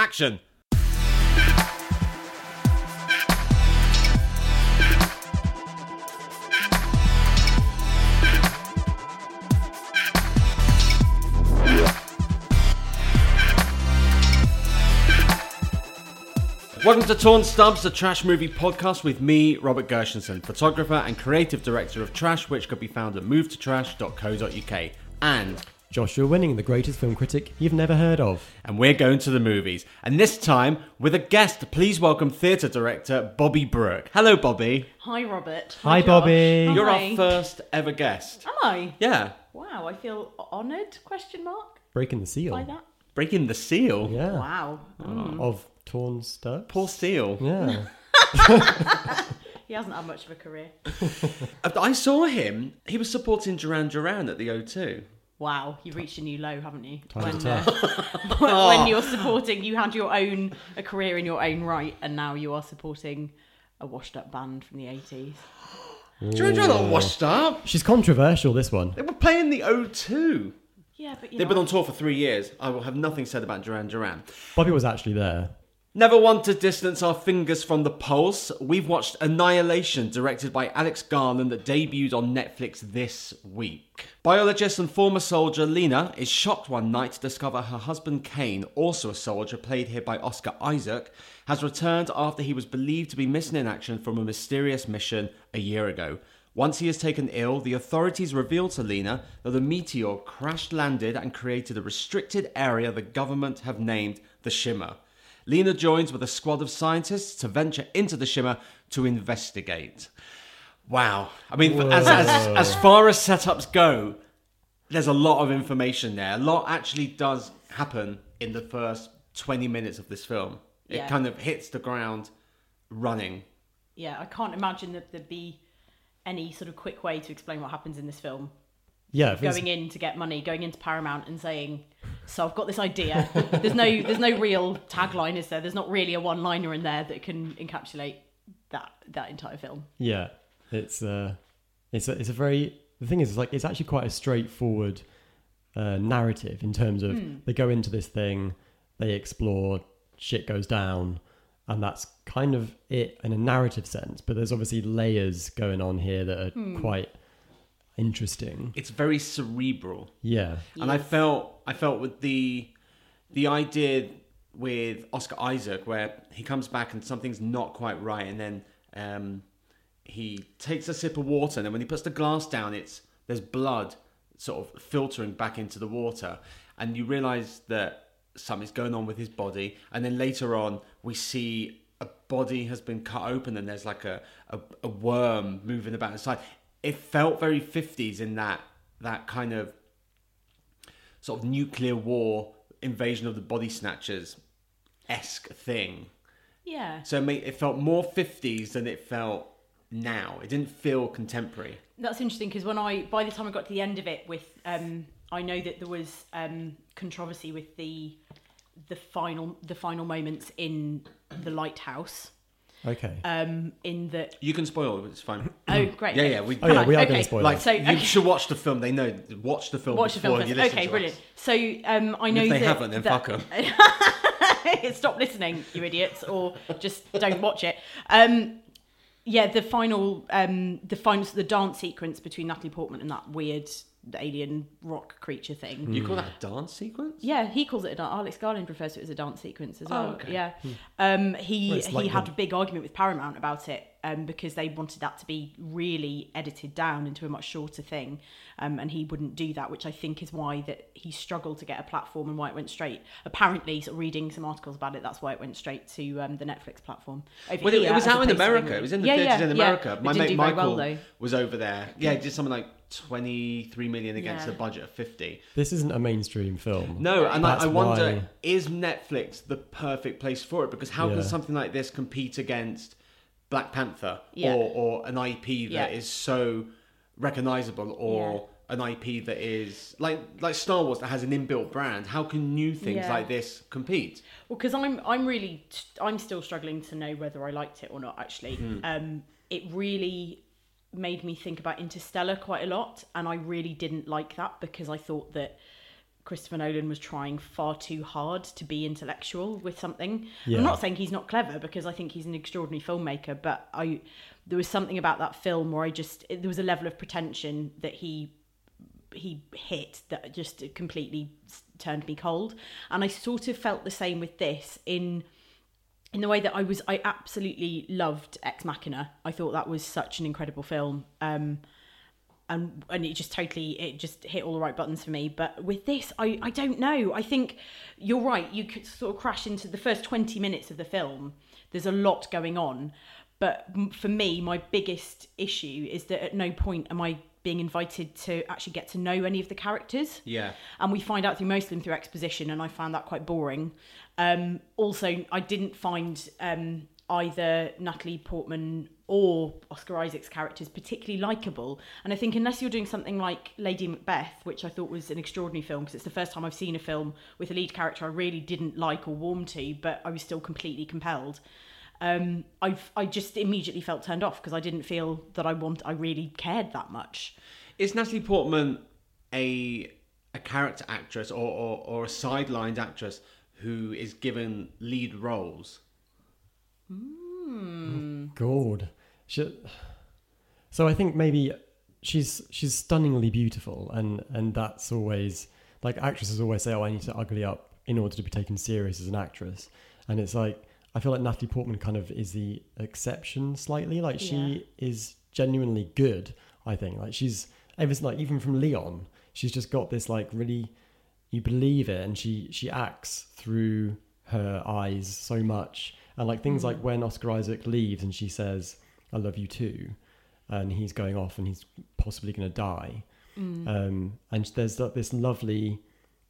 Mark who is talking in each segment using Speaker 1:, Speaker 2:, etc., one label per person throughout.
Speaker 1: action. Welcome to Torn Stubs, the trash movie podcast with me, Robert Gershenson, photographer and creative director of Trash, which could be found at movetotrash.co.uk. And
Speaker 2: Joshua Winning, the greatest film critic you've never heard of.
Speaker 1: and we're going to the movies. And this time with a guest. Please welcome theatre director Bobby Brooke. Hello, Bobby.
Speaker 3: Hi, Robert.
Speaker 2: Hi,
Speaker 3: Josh.
Speaker 2: Bobby.
Speaker 1: You're our first ever guest.
Speaker 3: Am I?
Speaker 1: Yeah,
Speaker 3: Wow, I feel honoured? Question mark
Speaker 2: Breaking the seal.
Speaker 3: by that.
Speaker 1: breaking the seal.
Speaker 2: Yeah.
Speaker 3: Wow. Mm.
Speaker 2: Of Torn Stubs.
Speaker 1: Poor seal.
Speaker 2: Yeah.
Speaker 3: He hasn't had much of a career.
Speaker 1: I saw him. He was supporting Duran Duran at the O2.
Speaker 3: Wow, you've reached a new low, haven't you?
Speaker 2: Times
Speaker 3: when, uh, when when you're supporting, you had your own a career in your own right, and now you are supporting a washed-up band from the 80s.
Speaker 1: Do Duran Duran not washed up.
Speaker 2: She's controversial, this one.
Speaker 1: They were playing the O2.
Speaker 3: Yeah, but you
Speaker 1: They've
Speaker 3: know,
Speaker 1: been on tour for three years. I will have nothing said about Duran Duran.
Speaker 2: Bobby was actually there.
Speaker 1: Never want to distance our fingers from the pulse. We've watched Annihilation, directed by Alex Garland, that debuted on Netflix this week. Biologist and former soldier Lena is shocked one night to discover her husband Kane, also a soldier played here by Oscar Isaac, has returned after he was believed to be missing in action from a mysterious mission a year ago. Once he is taken ill, the authorities reveal to Lena that the meteor crash landed and created a restricted area the government have named the Shimmer. Lena joins with a squad of scientists to venture into the Shimmer to investigate. Wow. I mean, as, as, as far as setups go, there's a lot of information there. A lot actually does happen in the first 20 minutes of this film. It
Speaker 3: Yeah.
Speaker 1: kind of hits the ground running.
Speaker 3: yeah, I can't imagine that there'd be any sort of quick way to explain what happens in this film.
Speaker 2: Yeah. if it's-
Speaker 3: going in to get money, going into Paramount and saying, "So I've got this idea." there's no there's no real tagline, is there? There's not really a one liner in there that can encapsulate that that entire film.
Speaker 2: Yeah. It's uh it's a, it's a very the thing is it's like it's actually quite a straightforward uh, narrative in terms of they go into this thing, they explore, shit goes down, and that's kind of it in a narrative sense. But there's obviously layers going on here that are quite interesting.
Speaker 1: It's very cerebral.
Speaker 2: Yeah.
Speaker 1: And I felt I felt with the the idea with Oscar Isaac where he comes back and something's not quite right and then um, he takes a sip of water and then when he puts the glass down it's there's blood sort of filtering back into the water. And you realize that something's going on with his body and then later on we see a body has been cut open and there's like a, a, a worm moving about inside. It felt very 50s in that that kind of sort of nuclear war invasion of the body snatchers esque thing.
Speaker 3: Yeah,
Speaker 1: So it, made, it felt more 50s than it felt now. It didn't feel contemporary.
Speaker 3: that's interesting because when I by the time I got to the end of it, with um, I know that there was um, controversy with the the final the final moments in the lighthouse.
Speaker 2: Okay.
Speaker 3: Um, in that
Speaker 1: You can spoil it, it's fine.
Speaker 3: oh great
Speaker 1: Yeah, yeah, we-
Speaker 2: Oh, yeah, we are
Speaker 3: okay.
Speaker 2: gonna spoil it.
Speaker 1: Like,
Speaker 3: So,
Speaker 1: you
Speaker 3: okay.
Speaker 1: should watch the film. They know. Watch the film
Speaker 3: Watch the
Speaker 1: before
Speaker 3: film
Speaker 1: you
Speaker 3: first.
Speaker 1: listen
Speaker 3: Okay,
Speaker 1: to
Speaker 3: brilliant.
Speaker 1: us.
Speaker 3: So um, I
Speaker 1: And
Speaker 3: know
Speaker 1: if they
Speaker 3: that,
Speaker 1: haven't, then
Speaker 3: that-
Speaker 1: fuck 'em.
Speaker 3: Stop listening, you idiots, or just don't watch it. Um, yeah, the final, um, the final, the dance sequence between Natalie Portman and that weird alien rock creature thing.
Speaker 1: You call that a dance sequence?
Speaker 3: Yeah, he calls it a dance. Alex Garland refers to it as a dance sequence as
Speaker 1: Oh,
Speaker 3: well.
Speaker 1: okay.
Speaker 3: Yeah, um, he
Speaker 2: Well, it's
Speaker 3: he
Speaker 2: like
Speaker 3: had
Speaker 2: the-
Speaker 3: a big argument with Paramount about it um, because they wanted that to be really edited down into a much shorter thing, um, and he wouldn't do that, which I think is why that he struggled to get a platform and why it went straight. Apparently, sort of reading some articles about it, that's why it went straight to um, the Netflix platform. Over
Speaker 1: Well, it,
Speaker 3: here,
Speaker 1: it was
Speaker 3: as
Speaker 1: out in America. It was in the
Speaker 3: yeah,
Speaker 1: theaters
Speaker 3: yeah,
Speaker 1: in. America.
Speaker 3: It
Speaker 1: My
Speaker 3: didn't
Speaker 1: mate Michael
Speaker 3: well,
Speaker 1: was over there. Yeah, he did something like 23 million against
Speaker 3: Yeah.
Speaker 1: a budget of 50.
Speaker 2: This isn't a mainstream film.
Speaker 1: No, and I, I wonder
Speaker 2: why-
Speaker 1: is Netflix the perfect place for it? Because how
Speaker 2: Yeah.
Speaker 1: can something like this compete against Black Panther
Speaker 3: Yeah.
Speaker 1: or, or an IP that
Speaker 3: Yeah.
Speaker 1: is so recognizable or an IP that is like like Star Wars that has an inbuilt brand? How can new things
Speaker 3: Yeah.
Speaker 1: like this compete?
Speaker 3: Well, because I'm I'm really I'm still struggling to know whether I liked it or not. Actually,
Speaker 1: Hmm.
Speaker 3: um, it really made me think about Interstellar quite a lot, and I really didn't like that because I thought that Christopher Nolan was trying far too hard to be intellectual with something.
Speaker 2: Yeah.
Speaker 3: I'm not saying he's not clever because I think he's an extraordinary filmmaker, but I there was something about that film where I just there was a level of pretension that he he hit that just completely turned me cold and i sort of felt the same with this in in the way that i was i absolutely loved ex machina i thought that was such an incredible film um and and it just totally it just hit all the right buttons for me. But with this i i don't know. I think you're right. You could sort of crash into the first 20 minutes of the film. There's a lot going on. But for me my biggest issue is that at no point am i being invited to actually get to know any of the characters.
Speaker 1: Yeah.
Speaker 3: and we find out through most of them through exposition and i found that quite boring. Um, also i didn't find um, either natalie portman or oscar isaac's characters particularly likable and i think unless you're doing something like lady macbeth which i thought was an extraordinary film because it's the first time i've seen a film with a lead character i really didn't like or warm to but i was still completely compelled um, I I just immediately felt turned off because I didn't feel that I want I really cared that much.
Speaker 1: Is Natalie Portman a a character actress or, or, or a sidelined actress who is given lead roles?
Speaker 2: God. She, so I think maybe she's she's stunningly beautiful, and and that's always like actresses always say, "Oh, I need to ugly up in order to be taken serious as an actress," and it's like I feel like Natalie Portman kind of is the exception slightly. Like she is genuinely good. I think like she's ever like even from Leon, she's just got this like really you believe it and she she acts through her eyes so much and like things mm. like when oscar isaac leaves and she says i love you too and he's going off and he's possibly going to die um, and there's like this lovely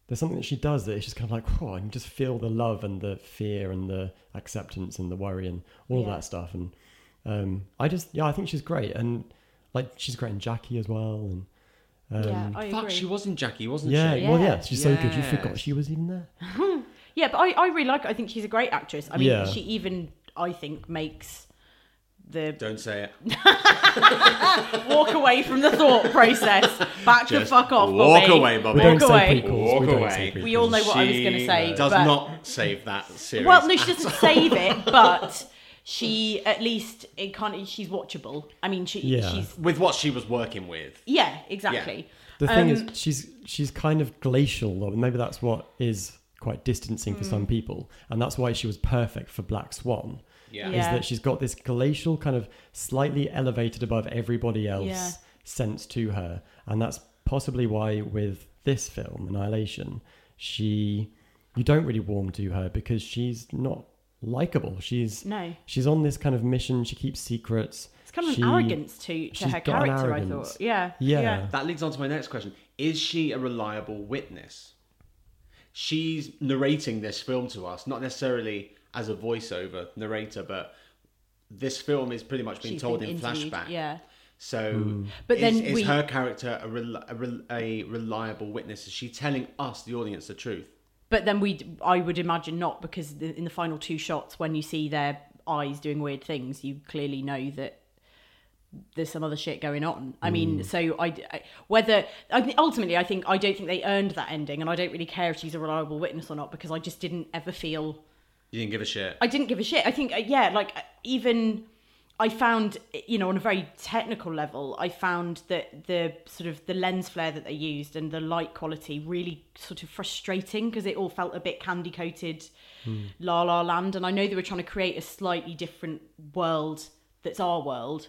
Speaker 2: there's something that she does that it's just kind of like oh i can just feel the love and the fear and the acceptance and the worry and all
Speaker 3: Yeah.
Speaker 2: that stuff and um, i just yeah i think she's great and like she's great in jackie as well and um,
Speaker 3: yeah, I
Speaker 1: Fuck,
Speaker 3: agree.
Speaker 1: she was in Jackie, wasn't
Speaker 2: yeah,
Speaker 1: she?
Speaker 2: Yeah, well, yeah,
Speaker 3: Yeah.
Speaker 2: she's so good. You forgot she was even there.
Speaker 3: Yeah, but I, I really like. Her. I think she's a great actress. I mean,
Speaker 2: Yeah.
Speaker 3: she even I think makes the
Speaker 1: Don't say it.
Speaker 3: walk away from the thought process. Back the fuck off,
Speaker 1: walk
Speaker 3: Bobby.
Speaker 1: away, Bobby.
Speaker 2: We
Speaker 3: Walk
Speaker 2: don't
Speaker 3: away.
Speaker 2: prequels.
Speaker 1: Walk
Speaker 2: we don't
Speaker 1: away.
Speaker 2: say.
Speaker 3: We all know what I was going to say.
Speaker 1: Does
Speaker 3: but,
Speaker 1: not save that series.
Speaker 3: Well, no, she doesn't save it, but she at least it can't. She's watchable. I mean, she
Speaker 2: Yeah.
Speaker 3: she's
Speaker 1: with what she was working with.
Speaker 3: yeah, exactly.
Speaker 2: The thing
Speaker 3: Um,
Speaker 2: is, she's she's kind of glacial, or maybe that's what is quite distancing for
Speaker 3: Mm.
Speaker 2: some people, and that's why she was perfect for Black Swan.
Speaker 1: Yeah.
Speaker 3: Yeah.
Speaker 2: Is that she's got this glacial kind of slightly elevated above everybody else
Speaker 3: Yeah.
Speaker 2: sense to her, and that's possibly why with this film, Annihilation, she you don't really warm to her because she's not likable. She's
Speaker 3: No.
Speaker 2: she's on this kind of mission. She keeps secrets.
Speaker 3: It's kind of
Speaker 2: She-
Speaker 3: an arrogance to, to her character. I
Speaker 2: arrogance.
Speaker 3: thought. Yeah.
Speaker 2: Yeah.
Speaker 1: That leads on to my next question. Is she a reliable witness? She's narrating this film to us, not necessarily as a voiceover narrator, but this film is pretty much being
Speaker 3: She's
Speaker 1: told
Speaker 3: been
Speaker 1: in
Speaker 3: interviewed,
Speaker 1: flashback.
Speaker 3: Yeah.
Speaker 1: So, hmm.
Speaker 3: But
Speaker 1: is,
Speaker 3: then
Speaker 1: is
Speaker 3: we-
Speaker 1: her character a, rel- a, rel- a reliable witness? Is she telling us, the audience, the truth?
Speaker 3: But then we, I would imagine not, because the, in the final two shots, when you see their eyes doing weird things, you clearly know that there's some other shit going on. I mean, hmm. so I, I- whether I ultimately, I think I don't think they earned that ending, and I don't really care if she's a reliable witness or not because I just didn't ever feel
Speaker 1: You didn't give a shit.
Speaker 3: I didn't give a shit. I think, uh, yeah, like uh, even I found, you know, on a very technical level, I found that the sort of the lens flare that they used and the light quality really sort of frustrating because it all felt a bit candy coated, la la land. And I know they were trying to create a slightly different world that's our world,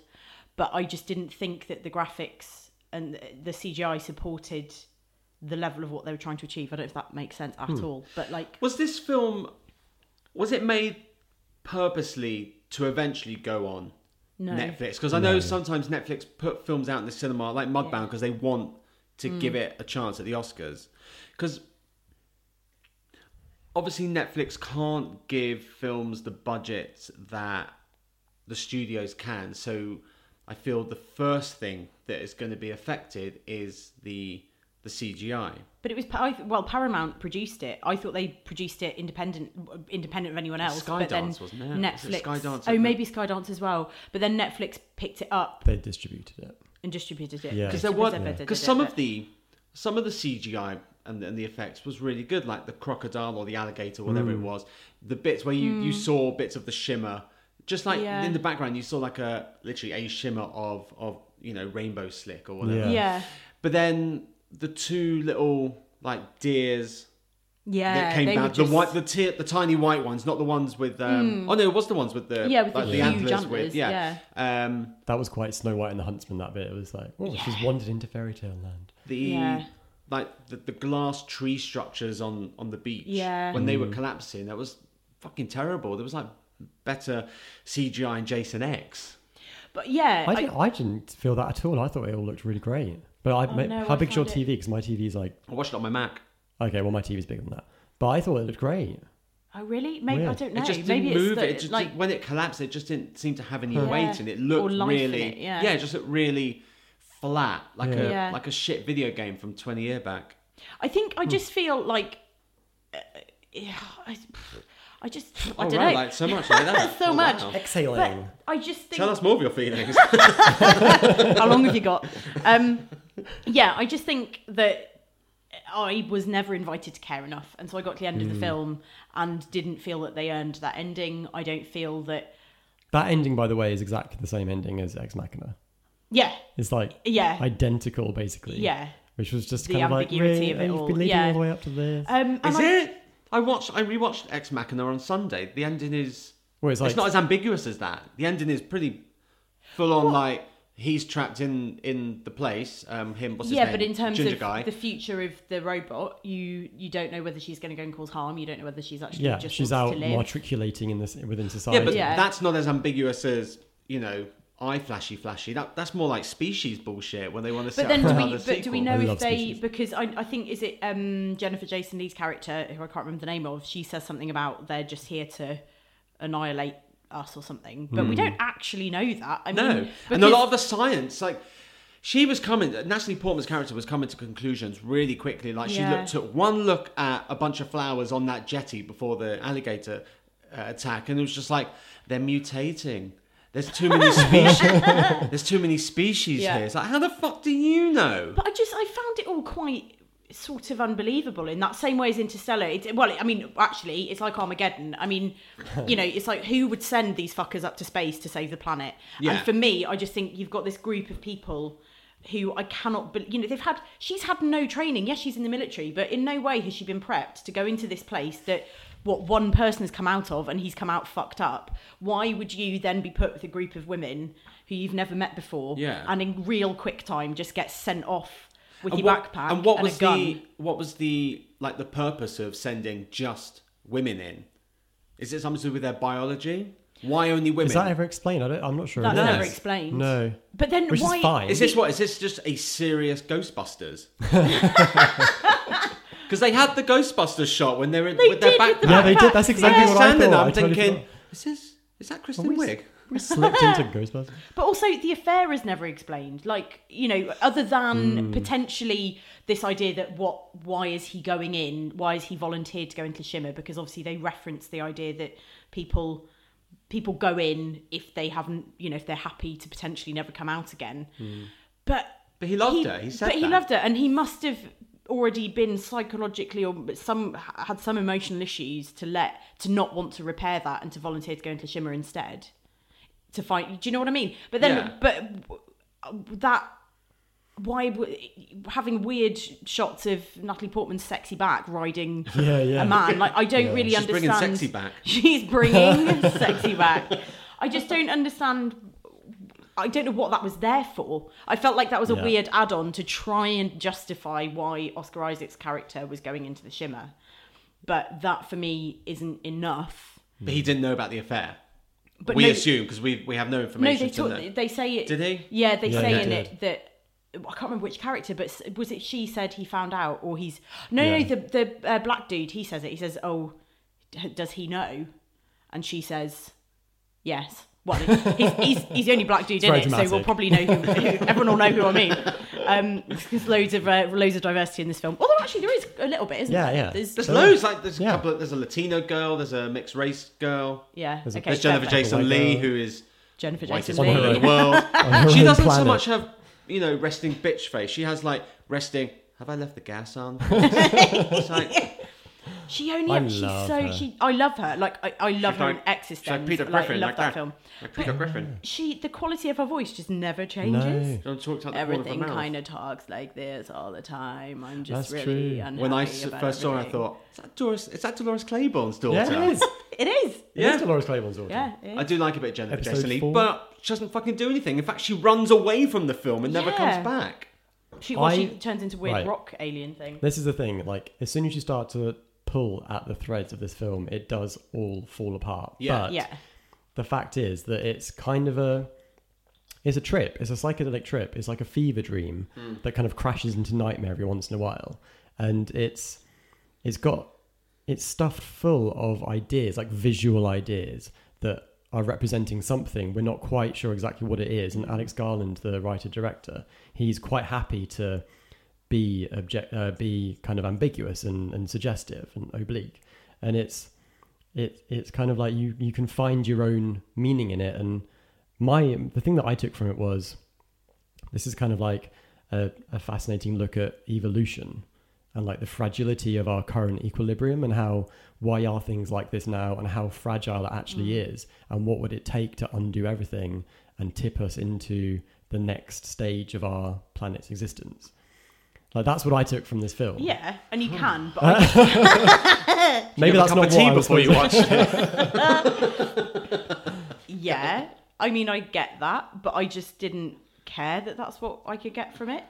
Speaker 3: but I just didn't think that the graphics and the CGI supported the level of what they were trying to achieve. I don't know if that makes sense at all, but like.
Speaker 1: Was this film, was it made purposely to eventually go on
Speaker 3: No.
Speaker 1: Netflix? Because I know sometimes Netflix put films out in the cinema like Mudbound
Speaker 3: Yeah.
Speaker 1: because they want to
Speaker 3: Mm.
Speaker 1: give it a chance at the Oscars. Because obviously Netflix can't give films the budget that the studios can. So I feel the first thing that is going to be affected is the the CGI.
Speaker 3: But it was I, well, Paramount produced it. I thought they produced it independent, independent of anyone else. but then
Speaker 1: Skydance, wasn't it?
Speaker 3: Netflix.
Speaker 1: Skydance
Speaker 3: oh,
Speaker 1: that-
Speaker 3: maybe Skydance as well. But then Netflix picked it up
Speaker 2: They distributed it.
Speaker 3: and distributed it.
Speaker 2: Yeah.
Speaker 1: because there
Speaker 3: Because
Speaker 1: were because some of the some of the CGI and, and the effects was really good. Like the crocodile or the alligator, whatever
Speaker 2: Mm.
Speaker 1: it was, the bits where you, you saw bits of the shimmer, just like
Speaker 3: Yeah.
Speaker 1: in the background, you saw like a literally a shimmer of of you know rainbow slick or whatever.
Speaker 2: Yeah.
Speaker 3: Yeah.
Speaker 1: But then the two little like deers
Speaker 3: Yeah.
Speaker 1: that came
Speaker 3: they
Speaker 1: back,
Speaker 3: just-
Speaker 1: the white, the ti- the tiny white ones, not the ones with. Um, Oh no, it was the ones with the
Speaker 3: Yeah, with
Speaker 1: like
Speaker 3: the
Speaker 1: the,
Speaker 3: huge
Speaker 1: antlers,
Speaker 3: antlers,
Speaker 1: with yeah. Um,
Speaker 2: That was quite Snow White and the Huntsman. That bit it was like, oh, she's wandered into fairy tale land.
Speaker 1: the
Speaker 3: Yeah.
Speaker 1: like the, the glass tree structures on on the beach
Speaker 3: Yeah.
Speaker 1: when they were collapsing that was fucking terrible there was like better cgi in jason x
Speaker 3: But yeah.
Speaker 2: I,
Speaker 3: I-
Speaker 2: didn't, I didn't feel that at all. I thought it all looked really great. But I, ma-
Speaker 3: no,
Speaker 2: how
Speaker 3: I
Speaker 2: big's your
Speaker 3: it-
Speaker 2: TV? Because my TV's like,
Speaker 1: i watched it on my mac
Speaker 2: okay, well, my TV's bigger than that. But I thought it looked great.
Speaker 3: oh really? Maybe I don't know.
Speaker 1: it just didn't
Speaker 3: Maybe
Speaker 1: move
Speaker 3: it's the,
Speaker 1: it just
Speaker 3: like
Speaker 1: when it collapsed it just didn't seem to have any
Speaker 3: Yeah.
Speaker 1: weight and it
Speaker 3: Or
Speaker 1: looked
Speaker 3: life in
Speaker 1: really
Speaker 3: it, yeah.
Speaker 1: it just looked really flat like a
Speaker 3: Yeah.
Speaker 1: like a shit video game from 20 year back
Speaker 3: I think
Speaker 1: Hmm.
Speaker 3: I just feel like uh, yeah, I, I just I
Speaker 1: oh
Speaker 3: don't
Speaker 1: right
Speaker 3: know.
Speaker 1: like so much like that
Speaker 3: So
Speaker 1: Oh,
Speaker 3: much.
Speaker 1: wow.
Speaker 2: Exhaling.
Speaker 3: I just think
Speaker 1: tell us more of your feelings
Speaker 3: how long have you got? Um, yeah, I just think that I was never invited to care enough, and so I got to the end of the film and didn't feel that they earned that ending. I don't feel that.
Speaker 2: That ending, by the way, is exactly the same ending as Ex Machina.
Speaker 3: Yeah,
Speaker 2: It's like
Speaker 3: yeah,
Speaker 2: identical, basically.
Speaker 3: yeah.
Speaker 2: Which was just
Speaker 3: The
Speaker 2: kind of like,
Speaker 3: ambiguity
Speaker 2: really?
Speaker 3: of it
Speaker 2: You've
Speaker 3: all,
Speaker 2: been leading
Speaker 3: yeah.
Speaker 2: all the way up to this.
Speaker 3: Um, and
Speaker 1: is
Speaker 3: I-
Speaker 1: it i watched i rewatched ex machina on sunday the ending is
Speaker 2: well, it's like,
Speaker 1: it's not as ambiguous as that. The ending is pretty full on. Like he's trapped in in the place. Um, him. What's his
Speaker 3: yeah,
Speaker 1: name?
Speaker 3: but in terms
Speaker 1: Ginger
Speaker 3: of
Speaker 1: guy.
Speaker 3: the future of the robot, you you don't know whether she's going to go and cause harm. You don't know whether she's actually
Speaker 2: yeah,
Speaker 3: just
Speaker 2: she's out
Speaker 3: to live.
Speaker 2: matriculating in this within society.
Speaker 1: yeah,
Speaker 2: society.
Speaker 1: but
Speaker 3: Yeah.
Speaker 1: that's not as ambiguous as you know. Eye flashy, flashy. That that's more like species bullshit when they want to set
Speaker 3: But then,
Speaker 1: up
Speaker 3: do we,
Speaker 1: another
Speaker 3: but do we know
Speaker 2: I
Speaker 3: if they
Speaker 2: Species.
Speaker 3: because I, I think is it um, Jennifer Jason Leigh's character who I can't remember the name of. She says something about they're just here to annihilate us or something, but we don't actually know that. I
Speaker 1: Hmm. No,
Speaker 3: mean,
Speaker 1: and a lot of the science, like she was coming. Natalie Portman's character was coming to conclusions really quickly. Like she
Speaker 3: Yeah.
Speaker 1: looked took one look at a bunch of flowers on that jetty before the alligator uh, attack, and it was just like they're mutating. There's too many species. There's too many species
Speaker 3: Yeah.
Speaker 1: here. It's like, how the fuck do you know?
Speaker 3: But I just I found it all quite sort of unbelievable in that same way as Interstellar. It, well, I mean, actually, it's like Armageddon. I mean, you know, it's like who would send these fuckers up to space to save the planet?
Speaker 1: Yeah.
Speaker 3: And for me, I just think you've got this group of people who I cannot, be, you know, they've had. She's had no training. Yes, she's in the military, but in no way has she been prepped to go into this place that. What one person has come out of, and he's come out fucked up. Why would you then be put with a group of women who you've never met before,
Speaker 1: Yeah.
Speaker 3: and in real quick time just get sent off with
Speaker 1: And
Speaker 3: your
Speaker 1: what,
Speaker 3: backpack
Speaker 1: and what
Speaker 3: and
Speaker 1: was
Speaker 3: a gun.
Speaker 1: the what was the like the purpose of sending just women in? Is it something to do with their biology? Why only women?
Speaker 2: Is that ever explained? I don't, I'm not sure.
Speaker 3: That's never explained.
Speaker 2: No.
Speaker 3: But then
Speaker 2: Which
Speaker 3: why?
Speaker 2: is fine.
Speaker 1: Is this what? Is this just a serious Ghostbusters? Because they had the Ghostbusters shot when they were in,
Speaker 3: They
Speaker 1: with their
Speaker 3: did
Speaker 1: backpack.
Speaker 3: with the
Speaker 2: Yeah, they did. That's exactly
Speaker 1: I'm
Speaker 2: what I
Speaker 1: standing
Speaker 2: thought.
Speaker 1: there,
Speaker 2: I
Speaker 1: I'm
Speaker 2: totally
Speaker 1: thinking,
Speaker 2: forgot.
Speaker 1: is this is that Kristen
Speaker 2: we-
Speaker 1: Wiig?
Speaker 2: We slipped into Ghostbusters.
Speaker 3: But also, the affair is never explained. Like you know, other than
Speaker 2: Hmm.
Speaker 3: potentially this idea that what, why is he going in? Why is he volunteered to go into Shimmer? Because obviously they reference the idea that people people go in if they haven't, you know, if they're happy to potentially never come out again. But
Speaker 1: But he loved her. He said
Speaker 3: but he loved her, and he must have already been psychologically or some had some emotional issues to let to not want to repair that and to volunteer to go into Shimmer instead to fight. Do you know what I mean? But then,
Speaker 1: Yeah.
Speaker 3: but uh, that why having weird shots of Natalie Portman's sexy back riding
Speaker 2: Yeah, yeah.
Speaker 3: a man like I don't
Speaker 2: Yeah.
Speaker 3: really
Speaker 1: She's
Speaker 3: understand.
Speaker 1: bringing sexy back.
Speaker 3: She's bringing sexy back. I just don't understand. I don't know what that was there for. I felt like that was a
Speaker 2: Yeah.
Speaker 3: weird add-on to try and justify why Oscar Isaac's character was going into the Shimmer, but that for me isn't enough.
Speaker 1: But he didn't know about the affair.
Speaker 3: But
Speaker 1: we
Speaker 3: no,
Speaker 1: assume because we we have no information.
Speaker 3: no,
Speaker 1: information.
Speaker 3: they talk,
Speaker 1: know.
Speaker 3: they say it.
Speaker 1: Did he?
Speaker 3: Yeah, they
Speaker 2: Yeah,
Speaker 3: say
Speaker 2: they
Speaker 3: in it that I can't remember which character, but was it she said he found out, or he's no,
Speaker 2: Yeah.
Speaker 3: no, the the uh, black dude. He says it. He says, "Oh, d- does he know?" And she says, "Yes." Well, he's, he's, he's the only black dude in
Speaker 2: very
Speaker 3: it, so we'll probably know who, who. Everyone will know who I mean. Um, there's loads of uh, loads of diversity in this film. Although actually there is a little bit, isn't
Speaker 2: Yeah,
Speaker 3: there?
Speaker 2: yeah.
Speaker 3: There's,
Speaker 1: There's
Speaker 2: So-
Speaker 1: loads. Like there's a
Speaker 2: Yeah.
Speaker 1: couple. Of, there's a Latino girl. There's a mixed race girl.
Speaker 3: yeah.
Speaker 2: There's
Speaker 3: Okay.
Speaker 1: There's Jennifer
Speaker 3: fair.
Speaker 1: Jason
Speaker 2: White
Speaker 1: Lee,
Speaker 2: girl.
Speaker 1: who is
Speaker 3: Jennifer
Speaker 1: whitest
Speaker 3: Jason
Speaker 1: woman
Speaker 3: Lee.
Speaker 1: in the world. she doesn't so much have you know resting bitch face. She has like resting have I left the gas on? it's like,
Speaker 3: She only
Speaker 2: I
Speaker 3: she's
Speaker 2: love
Speaker 3: so
Speaker 2: her.
Speaker 3: she I love her like I, I love
Speaker 1: She's
Speaker 3: her
Speaker 1: like-
Speaker 3: in eXistenZ.
Speaker 1: she's like Peter Griffin,
Speaker 3: I love
Speaker 1: like
Speaker 3: that
Speaker 1: that.
Speaker 3: film.
Speaker 1: like Peter Griffin.
Speaker 3: She the quality of her voice just never changes.
Speaker 2: No.
Speaker 1: Don't talk out the corner of
Speaker 3: Everything
Speaker 1: mouth.
Speaker 3: kind of talks like this all the time. I'm just
Speaker 2: That's
Speaker 3: really
Speaker 2: true.
Speaker 3: unhappy
Speaker 1: When I s-
Speaker 3: about
Speaker 1: first saw her, I
Speaker 3: everything.
Speaker 1: thought, is that Dolores, is that Dolores Claiborne's daughter?
Speaker 2: Yeah, it is.
Speaker 3: it is.
Speaker 1: Yeah.
Speaker 2: is Dolores Claiborne's daughter.
Speaker 3: Yeah, it
Speaker 1: I do like a bit of Jennifer
Speaker 2: Episode
Speaker 1: Jason Leigh,
Speaker 2: four.
Speaker 1: but she doesn't fucking do anything. In fact, she runs away from the film and never
Speaker 3: Yeah.
Speaker 1: comes back.
Speaker 3: She, well, she turns into weird
Speaker 2: right.
Speaker 3: rock alien thing.
Speaker 2: This is the thing. Like, as soon as you start to pull at the threads of this film, it does all fall apart.
Speaker 1: Yeah.
Speaker 2: But
Speaker 3: Yeah.
Speaker 2: the fact is that it's kind of a it's a trip it's a psychedelic trip it's like a fever dream hmm. that kind of crashes into nightmare every once in a while and it's it's got it's stuffed full of ideas like visual ideas that are representing something we're not quite sure exactly what it is and alex garland the writer director he's quite happy to be object uh, be kind of ambiguous and, and suggestive and oblique. And it's it it's kind of like you you can find your own meaning in it. And my the thing that i took from it was this is kind of like a, a fascinating look at evolution and like the fragility of our current equilibrium and how why are things like this now and how fragile it actually is and what would it take to undo everything and tip us into the next stage of our planet's existence like that's what i took from this film
Speaker 3: Yeah, and you hmm. can, but I,
Speaker 2: maybe that's
Speaker 1: a
Speaker 2: not
Speaker 1: tea
Speaker 2: what
Speaker 1: before you
Speaker 2: supposed
Speaker 1: watch it.
Speaker 3: yeah, I mean, I get that, but I just didn't care that that's what I could get from it.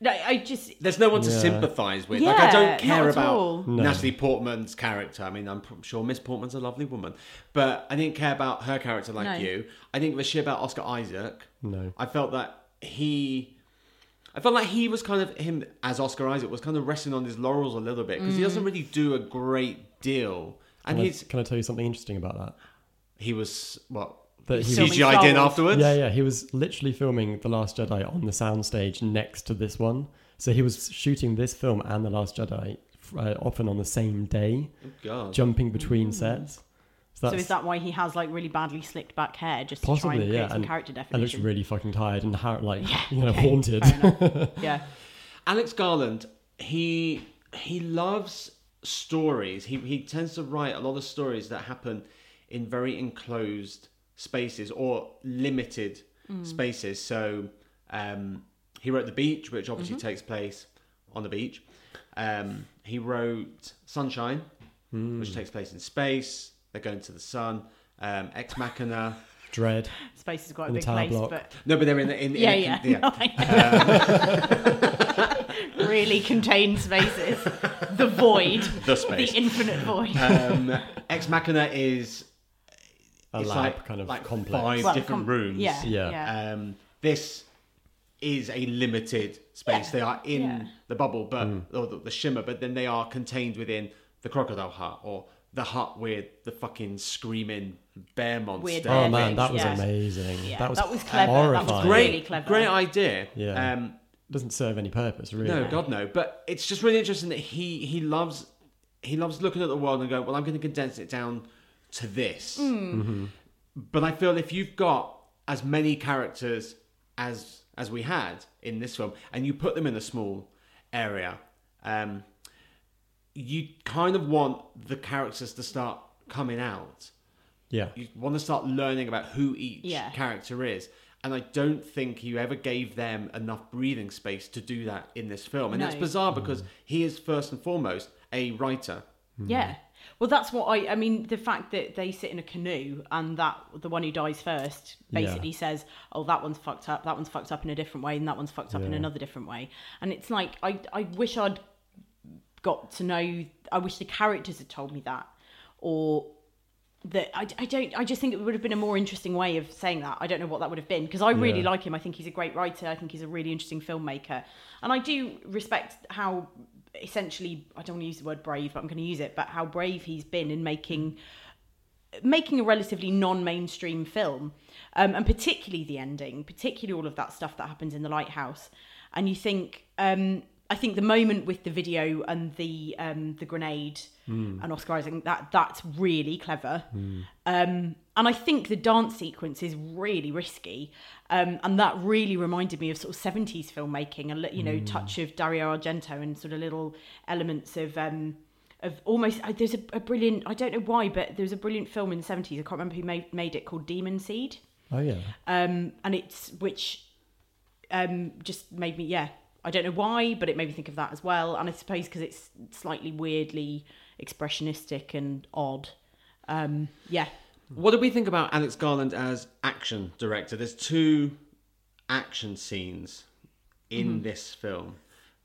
Speaker 3: No, I just
Speaker 1: There's no one to
Speaker 2: Yeah.
Speaker 1: sympathise with. like I don't care about
Speaker 3: all.
Speaker 2: No.
Speaker 1: Natalie Portman's character. I mean, I'm sure Miss Portman's a lovely woman, but I didn't care about her character like
Speaker 3: No.
Speaker 1: you. I didn't give a shit about Oscar Isaac.
Speaker 2: no
Speaker 1: I felt that he, I felt like he was kind of him as Oscar Isaac was kind of resting on his laurels a little bit because he
Speaker 3: Mm.
Speaker 1: doesn't really do a great deal, and
Speaker 2: can I,
Speaker 1: he's
Speaker 2: can I tell you something interesting about that
Speaker 1: he was what
Speaker 2: that he
Speaker 3: Filming
Speaker 1: CGI'd
Speaker 3: Star
Speaker 1: in
Speaker 3: Wars.
Speaker 1: afterwards.
Speaker 2: yeah yeah he was literally filming the last jedi on the soundstage next to this one so he was shooting this film and the last jedi uh, often on the same day
Speaker 1: Oh, God.
Speaker 2: jumping between sets so,
Speaker 3: so is that why he has like really badly slicked back hair just to try
Speaker 2: possibly
Speaker 3: and create
Speaker 2: yeah
Speaker 3: some
Speaker 2: and,
Speaker 3: character definition?
Speaker 2: and looks really fucking tired and how like you know
Speaker 3: okay,
Speaker 2: haunted
Speaker 3: yeah,
Speaker 1: Alex Garland, he he loves stories. He he tends to write a lot of stories that happen in very enclosed spaces or limited spaces. So um, he wrote The Beach, which obviously takes place on the beach. Um, he wrote Sunshine, which takes place in space. They're going to the sun. Um, Ex Machina.
Speaker 2: dread
Speaker 3: space is quite a
Speaker 2: In
Speaker 3: big place,
Speaker 2: block.
Speaker 3: but
Speaker 1: No, but they're in the in, in
Speaker 3: yeah,
Speaker 1: a-
Speaker 3: yeah,
Speaker 1: yeah.
Speaker 3: No, I know. really contained spaces, the void,
Speaker 1: The space.
Speaker 3: the infinite void.
Speaker 1: Um, Ex Machina is
Speaker 2: a lab
Speaker 1: like,
Speaker 2: kind of
Speaker 1: like
Speaker 2: complex
Speaker 1: five
Speaker 3: Well,
Speaker 1: different
Speaker 3: com-
Speaker 1: rooms.
Speaker 3: Yeah,
Speaker 2: Yeah.
Speaker 3: yeah.
Speaker 1: Um, this is a limited space.
Speaker 3: Yeah,
Speaker 1: They are in
Speaker 3: yeah.
Speaker 1: the bubble, but
Speaker 2: Mm.
Speaker 1: or the, the shimmer, but then they are contained within the crocodile hut or the hut with the fucking screaming bear monster.
Speaker 3: Weird
Speaker 2: oh man that was
Speaker 3: yeah.
Speaker 2: amazing
Speaker 3: Yeah,
Speaker 2: that was,
Speaker 3: that was clever. That was
Speaker 1: great,
Speaker 3: really clever.
Speaker 1: great idea.
Speaker 2: Yeah.
Speaker 1: Um,
Speaker 2: doesn't serve any purpose really
Speaker 1: No, God no. But it's just really interesting that he he loves he loves looking at the world and going, well, I'm going to condense it down to this. But I feel if you've got as many characters as as we had in this film, and you put them in a small area, um, you kind of want the characters to start coming out.
Speaker 2: yeah
Speaker 1: You want to start learning about who each
Speaker 3: Yeah.
Speaker 1: character is. And I don't think you ever gave them enough breathing space to do that in this film. And
Speaker 3: No.
Speaker 1: that's bizarre because mm. he is first and foremost a writer. Mm.
Speaker 3: Yeah. Well, that's what I. I mean, the fact that they sit in a canoe and that the one who dies first
Speaker 2: Yeah.
Speaker 3: basically says, "Oh, that one's fucked up. That one's fucked up in a different way, and that one's fucked up in another different way." And it's like I. I wish I'd got to know. I wish the characters had told me that, or that I, I don't. I just think it would have been a more interesting way of saying that. I don't know what that would have been because I really
Speaker 2: Yeah.
Speaker 3: like him. I think he's a great writer. I think he's a really interesting filmmaker, and I do respect how essentially I don't want to use the word brave, but I'm going to use it. But how brave he's been in making making a relatively non-mainstream film, um, and particularly the ending, particularly all of that stuff that happens in the lighthouse. And you think, um, I think the moment with the video and the um, the grenade and Oscar Isaac that that's really clever. Um, and I think the dance sequence is really risky, um, and that really reminded me of sort of seventies filmmaking, a you know touch of Dario Argento and sort of little elements of. Um, of almost uh, there's a, a brilliant I don't know why but there was a brilliant film in the 70s I can't remember who made, made it called Demon Seed
Speaker 2: Oh yeah.
Speaker 3: um, and it's which um, just made me yeah I don't know why but it made me think of that as well and I suppose because it's slightly weirdly expressionistic and odd um, yeah
Speaker 1: What did we think about Alex Garland as action director? There's two action scenes in this film.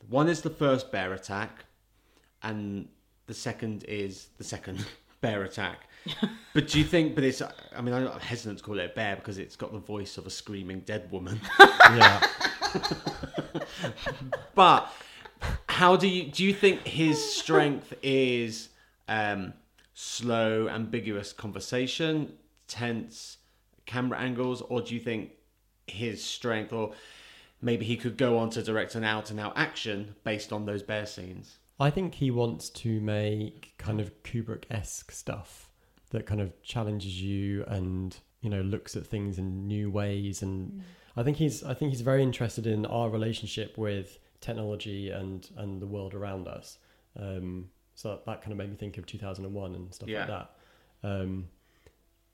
Speaker 1: One is the first bear attack, and the second is the second bear attack. but do you think? But it's. I mean, I'm hesitant to call it a bear because it's got the voice of a screaming dead woman.
Speaker 2: Yeah.
Speaker 1: But how do you do you think his strength is um, slow, ambiguous conversation, tense camera angles, or do you think his strength, or maybe he could go on to direct an out and out action based on those bear scenes?
Speaker 2: I think he wants to make kind of Kubrick esque stuff that kind of challenges you and you know looks at things in new ways and I think he's I think he's very interested in our relationship with technology and and the world around us. Um, so that kind of made me think of 2001 and stuff
Speaker 1: Yeah.
Speaker 2: like that. Um,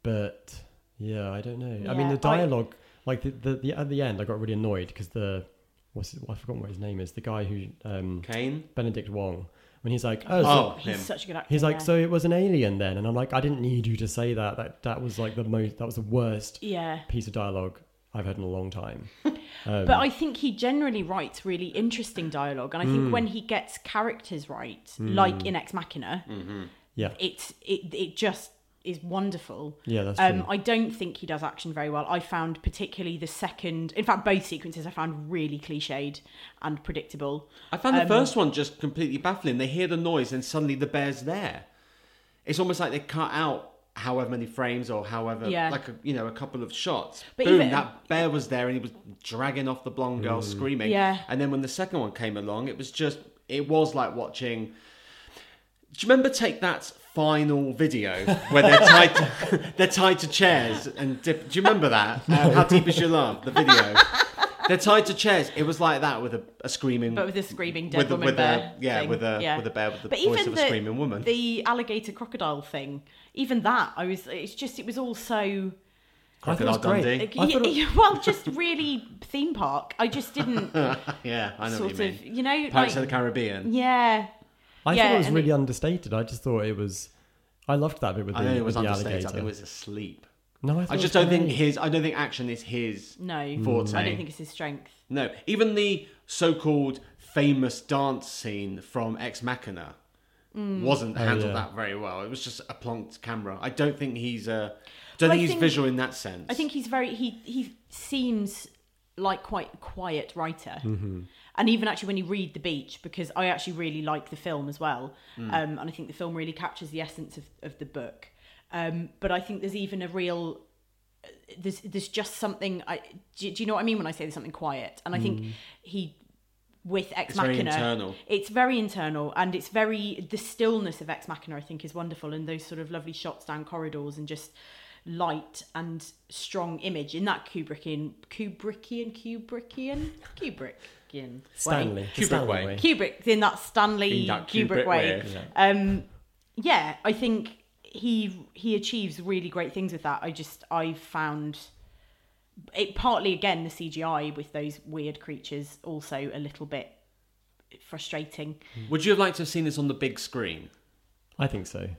Speaker 2: but yeah, I don't know. I mean,
Speaker 3: Yeah,
Speaker 2: the
Speaker 3: I-
Speaker 2: dialogue, like the, the, the at the end, I got really annoyed because the what's his, I forgot what his name is. The guy who um,
Speaker 1: Kane?
Speaker 2: Benedict Wong when he's like, oh, so-
Speaker 1: Oh,
Speaker 3: he's such a good actor
Speaker 2: he's like,
Speaker 3: yeah.
Speaker 2: so it was an alien then, and I'm like, I didn't need you to say that. That that was like the most, that was the worst
Speaker 3: yeah
Speaker 2: piece of dialogue I've heard in a long time. Um,
Speaker 3: But I think he generally writes really interesting dialogue, and I think when he gets characters right, like in Ex Machina,
Speaker 2: yeah,
Speaker 3: it's it it just is wonderful.
Speaker 2: yeah, that's
Speaker 3: Um,
Speaker 2: true.
Speaker 3: I don't think he does action very well. I found particularly the second, in fact, both sequences I found really cliched and predictable.
Speaker 1: I found the
Speaker 3: Um,
Speaker 1: first one just completely baffling. They hear the noise and suddenly the bear's there. It's almost like they cut out however many frames or however
Speaker 3: Yeah.
Speaker 1: like a, you know a couple of shots.
Speaker 3: But
Speaker 1: Boom,
Speaker 3: even-
Speaker 1: that bear was there and he was dragging off the blonde girl screaming.
Speaker 3: Yeah.
Speaker 1: And then when the second one came along, it was just it was like watching do you remember take that final video where they're tied to, they're tied to chairs and dip, do you remember that uh, how deep is your love the video they're tied to chairs it was like that with a, a screaming
Speaker 3: But with a screaming dead
Speaker 1: with a,
Speaker 3: woman
Speaker 1: with
Speaker 3: bear.
Speaker 1: a yeah
Speaker 3: thing.
Speaker 1: with a
Speaker 3: Yeah.
Speaker 1: with a bear with the
Speaker 3: But
Speaker 1: voice
Speaker 3: even
Speaker 1: of a
Speaker 3: the,
Speaker 1: screaming woman
Speaker 3: the alligator crocodile thing, even that, I was. It's just it was all so.
Speaker 2: I thought it was
Speaker 1: Crocodile
Speaker 2: great.
Speaker 1: Dundee.
Speaker 2: I thought it-
Speaker 3: well, just really theme park. I just didn't
Speaker 1: yeah I know
Speaker 3: sort
Speaker 1: what you
Speaker 3: of,
Speaker 1: mean
Speaker 3: you know,
Speaker 1: Pirates
Speaker 3: like,
Speaker 1: of the Caribbean
Speaker 3: yeah.
Speaker 2: I
Speaker 3: yeah,
Speaker 2: thought it was really
Speaker 3: it-
Speaker 2: understated. I just thought it was. I loved that bit with the,
Speaker 1: I know it was
Speaker 2: the
Speaker 1: understated I
Speaker 2: alligator.
Speaker 1: think it was asleep
Speaker 2: no, I, thought
Speaker 1: I
Speaker 2: it
Speaker 1: just
Speaker 2: was
Speaker 1: don't think his I don't think action is his
Speaker 3: No,
Speaker 1: Forte.
Speaker 3: I don't think it's his strength.
Speaker 1: no even the so-called famous dance scene from Ex Machina
Speaker 3: Mm.
Speaker 1: wasn't
Speaker 2: Oh,
Speaker 1: handled
Speaker 2: yeah.
Speaker 1: that very well it was just a plonked camera I don't think he's uh don't
Speaker 3: Well,
Speaker 1: think he's
Speaker 3: think-
Speaker 1: visual in that sense
Speaker 3: I think he's very he he seems like quite a quiet writer. And even actually when you read The Beach, because I actually really like the film as well, um, and I think the film really captures the essence of, of the book. Um, but I think there's even a real there's there's just something I do, do you know what I mean when I say there's something quiet? And I think he with Ex
Speaker 1: It's very
Speaker 3: Machina
Speaker 1: internal.
Speaker 3: it's very internal and it's very the stillness of Ex Machina I think is wonderful and those sort of lovely shots down corridors and just light and strong image in that Kubrickian Kubrickian Kubrickian Kubrickian way.
Speaker 2: Stanley, the
Speaker 1: Kubrick
Speaker 2: Stanley
Speaker 1: way.
Speaker 2: way.
Speaker 3: Kubrick in that Stanley
Speaker 1: In that
Speaker 3: Kubrick,
Speaker 1: Kubrick
Speaker 3: way.
Speaker 1: way.
Speaker 3: Um, yeah, I think he he achieves really great things with that. I just I found it partly again the CGI with those weird creatures also a little bit frustrating.
Speaker 1: would you have liked to have seen this on the big screen
Speaker 2: I think so.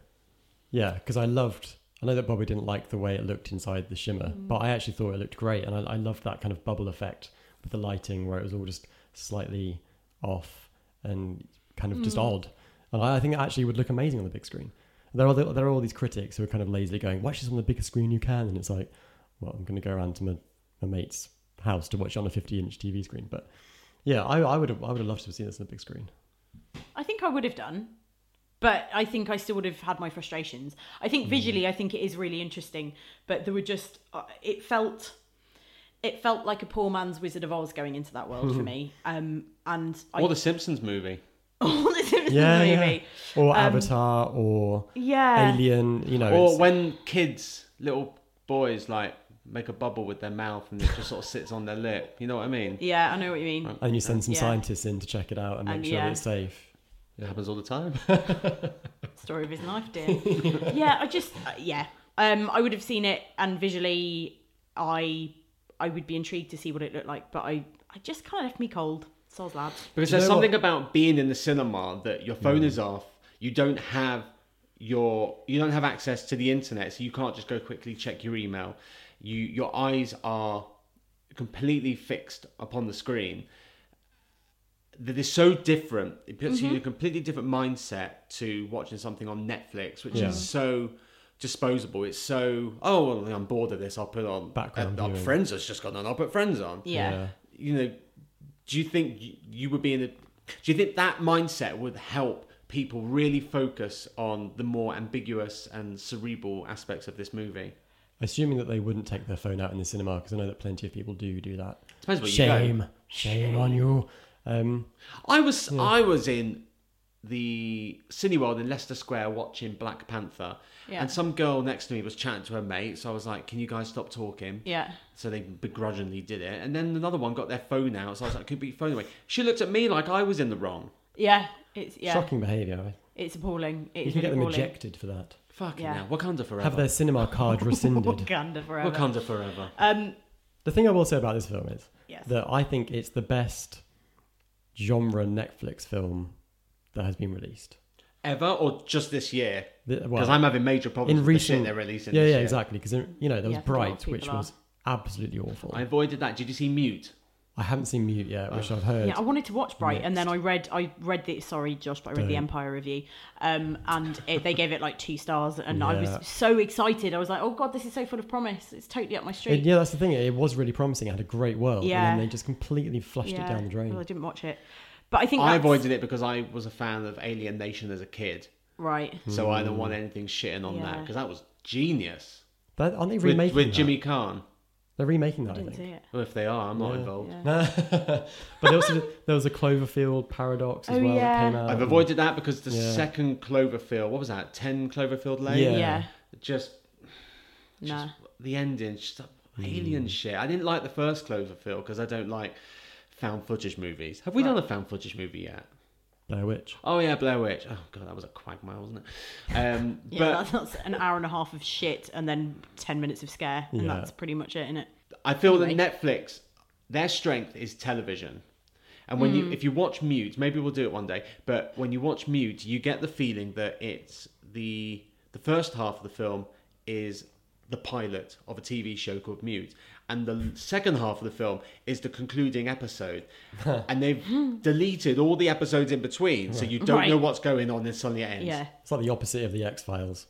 Speaker 2: Yeah, because I loved. I know that Bobby didn't like the way it looked inside the shimmer, mm. but I actually thought it looked great, and I, I loved that kind of bubble effect with the lighting, where it was all just slightly off and kind of just mm. odd. And I, I think it actually would look amazing on the big screen. There are the, there are all these critics who are kind of lazily going, "Watch this on the biggest screen you can," and it's like, well, I'm going to go around to my, my mate's house to watch it on a 50 inch TV screen. But yeah, I, I would have I would have loved to have seen this on the big screen.
Speaker 3: I think I would have done, but I think I still would have had my frustrations. I think visually, I think it is really interesting, but there were just uh, it felt it felt like a poor man's Wizard of Oz going into that world for me. Um, and I
Speaker 1: Or the Simpsons movie.
Speaker 3: all the Simpsons
Speaker 2: Yeah, yeah.
Speaker 3: movie.
Speaker 2: Or Avatar or
Speaker 3: Yeah.
Speaker 2: Alien. You know,
Speaker 1: Or when kids, little boys, like make a bubble with their mouth and it just sort of sits on their lip. You know what I mean?
Speaker 3: Yeah, I know what you mean.
Speaker 2: and you send some
Speaker 3: Yeah.
Speaker 2: scientists in to check it out and make
Speaker 3: And
Speaker 2: sure
Speaker 3: yeah.
Speaker 2: it's safe.
Speaker 1: It happens all the time.
Speaker 3: Story of his life, dear. yeah, I just uh, yeah. Um, I would have seen it, and visually, I I would be intrigued to see what it looked like, but I I just kind of left me cold. Soz lads.
Speaker 1: Because
Speaker 2: you
Speaker 1: there's something
Speaker 2: what-
Speaker 1: about being in the cinema that your phone is off. You don't have your you don't have access to the internet, so you can't just go quickly check your email. You your eyes are completely fixed upon the screen. That is so different. It puts you in a completely different mindset to watching something on Netflix, which
Speaker 2: Yeah.
Speaker 1: is so disposable. It's so oh well, I'm bored of this. I'll put on
Speaker 2: Background
Speaker 1: uh. Friends has just gone on. I'll put Friends on
Speaker 3: Yeah.
Speaker 1: you know, do you think you would be in a? Do you think that mindset would help people really focus on the more ambiguous and cerebral aspects of this movie?
Speaker 2: Assuming that they wouldn't take their phone out in the cinema, because I know that plenty of people do do that.
Speaker 1: Depends where you go.
Speaker 2: Shame, shame on you. Um,
Speaker 1: I was I was in the Cineworld in Leicester Square watching Black Panther,
Speaker 3: Yeah.
Speaker 1: and some girl next to me was chatting to her mate. So I was like, "Can you guys stop talking?"
Speaker 3: Yeah.
Speaker 1: So they begrudgingly did it, and then another one got their phone out. So I was like, "Could be phone away." She looked at me like I was in the wrong.
Speaker 3: Yeah. It's yeah.
Speaker 2: Shocking behaviour.
Speaker 3: It's appalling. It's
Speaker 2: You can get them
Speaker 3: appalling.
Speaker 2: ejected for that.
Speaker 1: Fucking
Speaker 3: Yeah.
Speaker 1: hell, Wakanda forever.
Speaker 2: Have their cinema card rescinded.
Speaker 3: Wakanda forever.
Speaker 1: Wakanda forever.
Speaker 3: Um.
Speaker 2: The thing I will say about this film is
Speaker 3: Yes.
Speaker 2: that I think it's the best genre Netflix film that has been released.
Speaker 1: Ever or just this year? Because
Speaker 2: well,
Speaker 1: I'm having major problems
Speaker 2: in
Speaker 1: with the
Speaker 2: recent,
Speaker 1: shit they're releasing.
Speaker 2: yeah,
Speaker 1: this
Speaker 2: yeah,
Speaker 1: year.
Speaker 2: exactly. Because you know there was
Speaker 3: Yeah, I think a lot of
Speaker 2: Bright, which
Speaker 3: are.
Speaker 2: was absolutely awful.
Speaker 1: I
Speaker 2: I,
Speaker 1: avoided that. Did you see Mute?
Speaker 2: Haven't seen Mute yet, which I've heard.
Speaker 3: Yeah, I wanted to watch Bright, and then I read, I read the sorry, Josh, but I read the
Speaker 2: Don't.
Speaker 3: Empire review, um, and it, they gave it like two stars, and I
Speaker 2: Yeah.
Speaker 3: was so excited. I was like, oh god, this is so full of promise. It's totally up my
Speaker 2: It-
Speaker 3: street.
Speaker 2: yeah, that's the thing. It was really promising. It had a great world,
Speaker 3: Yeah.
Speaker 2: and then they just completely flushed it down the drain.
Speaker 3: Well, I didn't watch it, but I think
Speaker 1: I
Speaker 3: that's-
Speaker 1: avoided it because I was a fan of Alien Nation as a kid,
Speaker 3: Right.
Speaker 1: so I don't want anything shitting on that
Speaker 3: Yeah.
Speaker 1: because that was genius.
Speaker 2: That, aren't they
Speaker 1: With,
Speaker 2: remaking
Speaker 1: with
Speaker 2: that?
Speaker 1: Jimmy Caan.
Speaker 2: They're remaking that, I,
Speaker 3: didn't see
Speaker 2: think.
Speaker 3: it.
Speaker 1: Well, if they are, I'm not
Speaker 2: Yeah.
Speaker 1: involved.
Speaker 3: Yeah.
Speaker 2: but also there was a Cloverfield paradox as
Speaker 3: Oh,
Speaker 2: well
Speaker 3: yeah.
Speaker 2: that came out.
Speaker 1: I've avoided that because the
Speaker 2: Yeah.
Speaker 1: second Cloverfield, what was that? Ten Cloverfield Lane.
Speaker 2: Yeah.
Speaker 3: Yeah.
Speaker 1: Just, just
Speaker 3: Nah.
Speaker 1: the ending, just
Speaker 2: Hmm.
Speaker 1: alien shit. I didn't like the first Cloverfield because I don't like found footage movies. Have we done a found footage movie yet?
Speaker 2: Blair Witch.
Speaker 1: Oh yeah, Blair Witch. Oh god, that was a quagmire, wasn't it? Um,
Speaker 3: Yeah,
Speaker 1: but
Speaker 3: that's, that's an hour and a half of shit, and then ten minutes of scare, and
Speaker 2: Yeah.
Speaker 3: that's pretty much it, isn't it?
Speaker 1: I feel
Speaker 3: Anyway.
Speaker 1: that Netflix, their strength is television. And when
Speaker 3: Hmm.
Speaker 1: you, if you watch Mute, maybe we'll do it one day. But when you watch Mute, you get the feeling that it's the the first half of the film is the pilot of a TV show called Mute, and the second half of the film is the concluding episode. and they've deleted all the episodes in between, so you don't
Speaker 3: Right.
Speaker 1: know what's going on until it ends.
Speaker 3: Yeah.
Speaker 2: It's like the opposite of the X Files,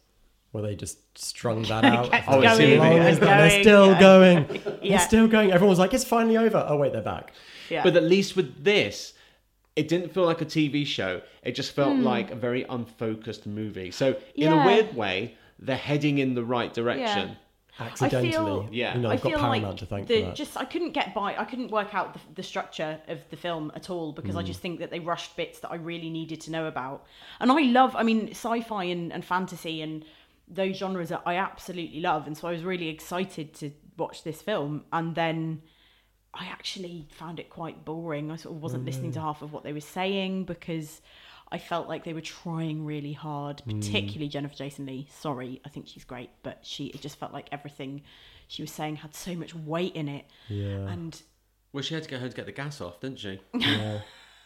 Speaker 2: where they just strung that out.
Speaker 1: Oh, it's
Speaker 3: going,
Speaker 1: going,
Speaker 2: Long as
Speaker 3: and
Speaker 2: that- They're still
Speaker 3: yeah.
Speaker 2: going.
Speaker 3: Yeah.
Speaker 2: They're still going. Everyone's like, it's finally over. Oh wait, they're back.
Speaker 3: Yeah.
Speaker 1: But at least with this, it didn't feel like a TV show. It just felt like a very unfocused movie. So in a
Speaker 3: Hmm.
Speaker 1: Weird way, they're heading in the right direction.
Speaker 2: Accidentally.
Speaker 3: feel-
Speaker 1: Yeah.
Speaker 2: You know,
Speaker 3: I
Speaker 2: they've got
Speaker 3: feel
Speaker 2: Paramount
Speaker 3: like
Speaker 2: to thank
Speaker 3: the,
Speaker 2: for that.
Speaker 3: just I couldn't get by. I couldn't work out the, the structure of the film at all because
Speaker 2: Hmm.
Speaker 3: I just think that they rushed bits that I really needed to know about. And I love, I mean, sci-fi and, and fantasy and those genres that I absolutely love. And so I was really excited to watch this film. And then I actually found it quite boring. I sort of wasn't listening
Speaker 2: Mm.
Speaker 3: to half of what they were saying because I felt like they were trying really hard,
Speaker 2: Mm.
Speaker 3: particularly Jennifer Jason Leigh. Sorry, I think she's great, but she it just felt like everything she was saying had so much weight in it.
Speaker 2: Yeah.
Speaker 3: And
Speaker 1: Well, she had to go home to get the gas off, didn't she?
Speaker 2: yeah.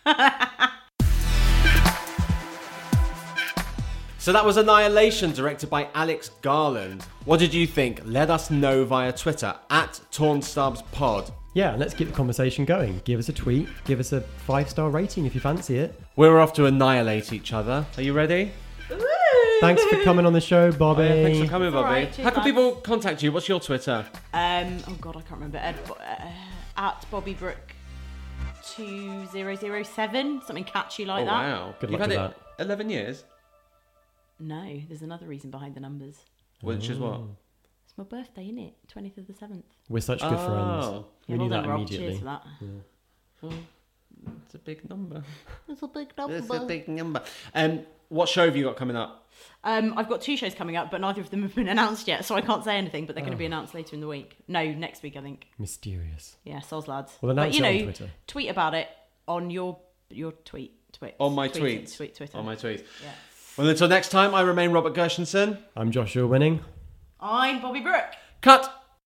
Speaker 1: So that was Annihilation, directed by Alex Garland. What did you think? Let us know via Twitter at TornStubsPod.
Speaker 2: Yeah, let's keep the conversation going. Give us a tweet, give us a five star rating if you fancy it.
Speaker 1: We're off to annihilate each other. Are you ready?
Speaker 2: Thanks for coming on the show, Bobby.
Speaker 1: Oh, yeah, thanks for coming,
Speaker 3: It's all
Speaker 1: Bobby.
Speaker 3: right, cheers,
Speaker 1: How can
Speaker 3: lads.
Speaker 1: people contact you? What's your Twitter?
Speaker 3: um, oh god, I can't remember. Ed, uh, at Bobby Brook two zero zero seven, something catchy like
Speaker 1: oh,
Speaker 3: that.
Speaker 1: wow.
Speaker 2: Good
Speaker 1: You've
Speaker 2: luck
Speaker 1: had
Speaker 2: with
Speaker 1: it 11 years?
Speaker 3: No, there's another reason behind the numbers.
Speaker 1: Which is what?
Speaker 2: Oh.
Speaker 3: It's It's my birthday, isn't it? 20th of the 7th.
Speaker 2: We're such good friends.
Speaker 1: Oh,
Speaker 2: We knew
Speaker 3: well
Speaker 2: that
Speaker 3: done, Rob.
Speaker 2: immediately.
Speaker 3: Cheers for that.
Speaker 1: well, it's a big number.
Speaker 3: It's a big number.
Speaker 1: It's a big number. Um, what show have you got coming up?
Speaker 3: Um, I've got two shows coming up, but neither of them have been announced yet, so I can't say anything. But they're going to be announced later in the week. No, next week I think.
Speaker 2: Mysterious.
Speaker 3: Yeah, Souls lads.
Speaker 2: Well, announce
Speaker 3: but you
Speaker 2: it on
Speaker 3: know,
Speaker 2: Twitter.
Speaker 3: tweet about it on your your tweet. tweet
Speaker 1: On my
Speaker 3: tweet,
Speaker 1: tweets.
Speaker 3: Tweet Twitter.
Speaker 1: On my tweet.
Speaker 3: Yeah.
Speaker 1: Well, until next time, I remain Robert Gershenson.
Speaker 2: I'm Joshua Winning.
Speaker 3: I'm Bobby Brook.
Speaker 1: Cut!